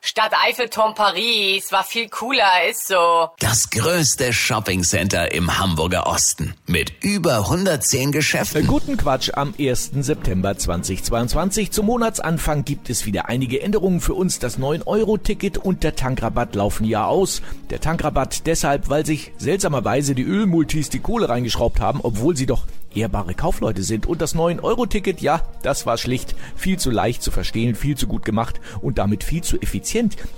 Stadt Eiffelturm Paris war viel cooler, ist so. Das größte Shoppingcenter im Hamburger Osten mit über 110 Geschäften. Guten Quatsch am 1. September 2022. Zum Monatsanfang gibt es wieder einige Änderungen für uns. Das 9-Euro-Ticket und der Tankrabatt laufen ja aus. Der Tankrabatt deshalb, weil sich seltsamerweise die Ölmultis die Kohle reingeschraubt haben, obwohl sie doch ehrbare Kaufleute sind. Und das 9-Euro-Ticket, ja, das war schlicht viel zu leicht zu verstehen, viel zu gut gemacht und damit viel zu effizient.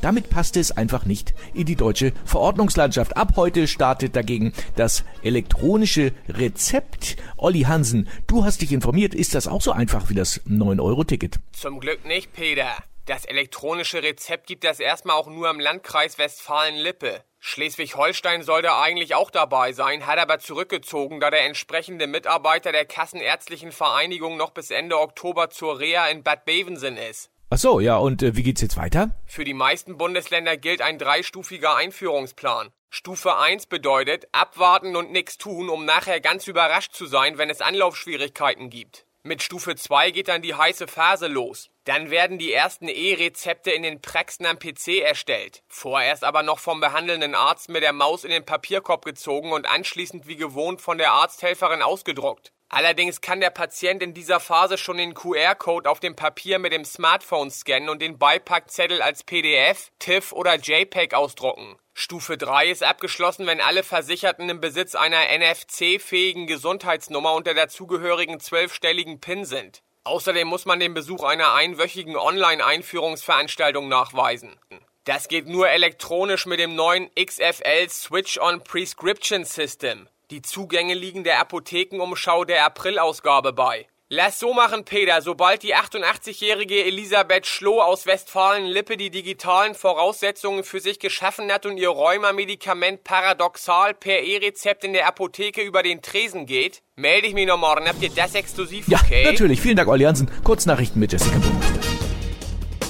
Damit passte es einfach nicht in die deutsche Verordnungslandschaft. Ab heute startet dagegen das elektronische Rezept. Olli Hansen, du hast dich informiert. Ist das auch so einfach wie das 9-Euro-Ticket? Zum Glück nicht, Peter. Das elektronische Rezept gibt es erstmal auch nur im Landkreis Westfalen-Lippe. Schleswig-Holstein sollte eigentlich auch dabei sein, hat aber zurückgezogen, da der entsprechende Mitarbeiter der Kassenärztlichen Vereinigung noch bis Ende Oktober zur Reha in Bad Bevensen ist. Ach so, ja, und äh, wie geht's jetzt weiter? Für die meisten Bundesländer gilt ein dreistufiger Einführungsplan. Stufe 1 bedeutet abwarten und nichts tun, um nachher ganz überrascht zu sein, wenn es Anlaufschwierigkeiten gibt. Mit Stufe 2 geht dann die heiße Phase los. Dann werden die ersten E-Rezepte in den Praxen am PC erstellt. Vorerst aber noch vom behandelnden Arzt mit der Maus in den Papierkorb gezogen und anschließend wie gewohnt von der Arzthelferin ausgedruckt. Allerdings kann der Patient in dieser Phase schon den QR-Code auf dem Papier mit dem Smartphone scannen und den Beipackzettel als PDF, TIFF oder JPEG ausdrucken. Stufe 3 ist abgeschlossen, wenn alle Versicherten im Besitz einer NFC-fähigen Gesundheitsnummer und der dazugehörigen zwölfstelligen PIN sind. Außerdem muss man den Besuch einer einwöchigen Online-Einführungsveranstaltung nachweisen. Das geht nur elektronisch mit dem neuen XFL Switch-on Prescription System. Die Zugänge liegen der Apothekenumschau der Aprilausgabe bei. Lass so machen, Peter. Sobald die 88-jährige Elisabeth Schloh aus Westfalen-Lippe die digitalen Voraussetzungen für sich geschaffen hat und ihr Rheuma-Medikament paradoxal per E-Rezept in der Apotheke über den Tresen geht, melde ich mich noch morgen. Habt ihr das exklusiv, okay? Ja, natürlich. Vielen Dank, Olli Hansen. Kurznachrichten mit Jessica Burmeister.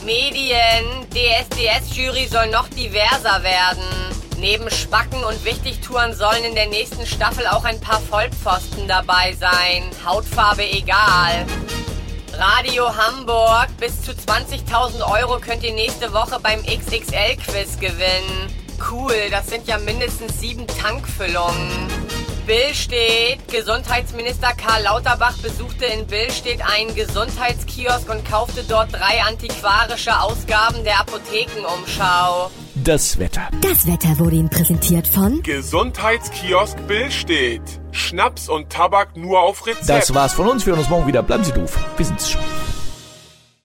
Medien. DSDS-Jury soll noch diverser werden. Neben Spacken und Wichtigtouren sollen in der nächsten Staffel auch ein paar Vollpfosten dabei sein. Hautfarbe egal. Radio Hamburg. Bis zu 20.000 Euro könnt ihr nächste Woche beim XXL-Quiz gewinnen. Cool, das sind ja mindestens sieben Tankfüllungen. Billstedt. Gesundheitsminister Karl Lauterbach besuchte in Billstedt einen Gesundheitskiosk und kaufte dort drei antiquarische Ausgaben der Apothekenumschau. Das Wetter. Das Wetter wurde Ihnen präsentiert von Gesundheitskiosk Billstedt. Schnaps und Tabak nur auf Rezept. Das war's von uns. Wir hören uns morgen wieder. Bleiben Sie doof. Wir sind's schon.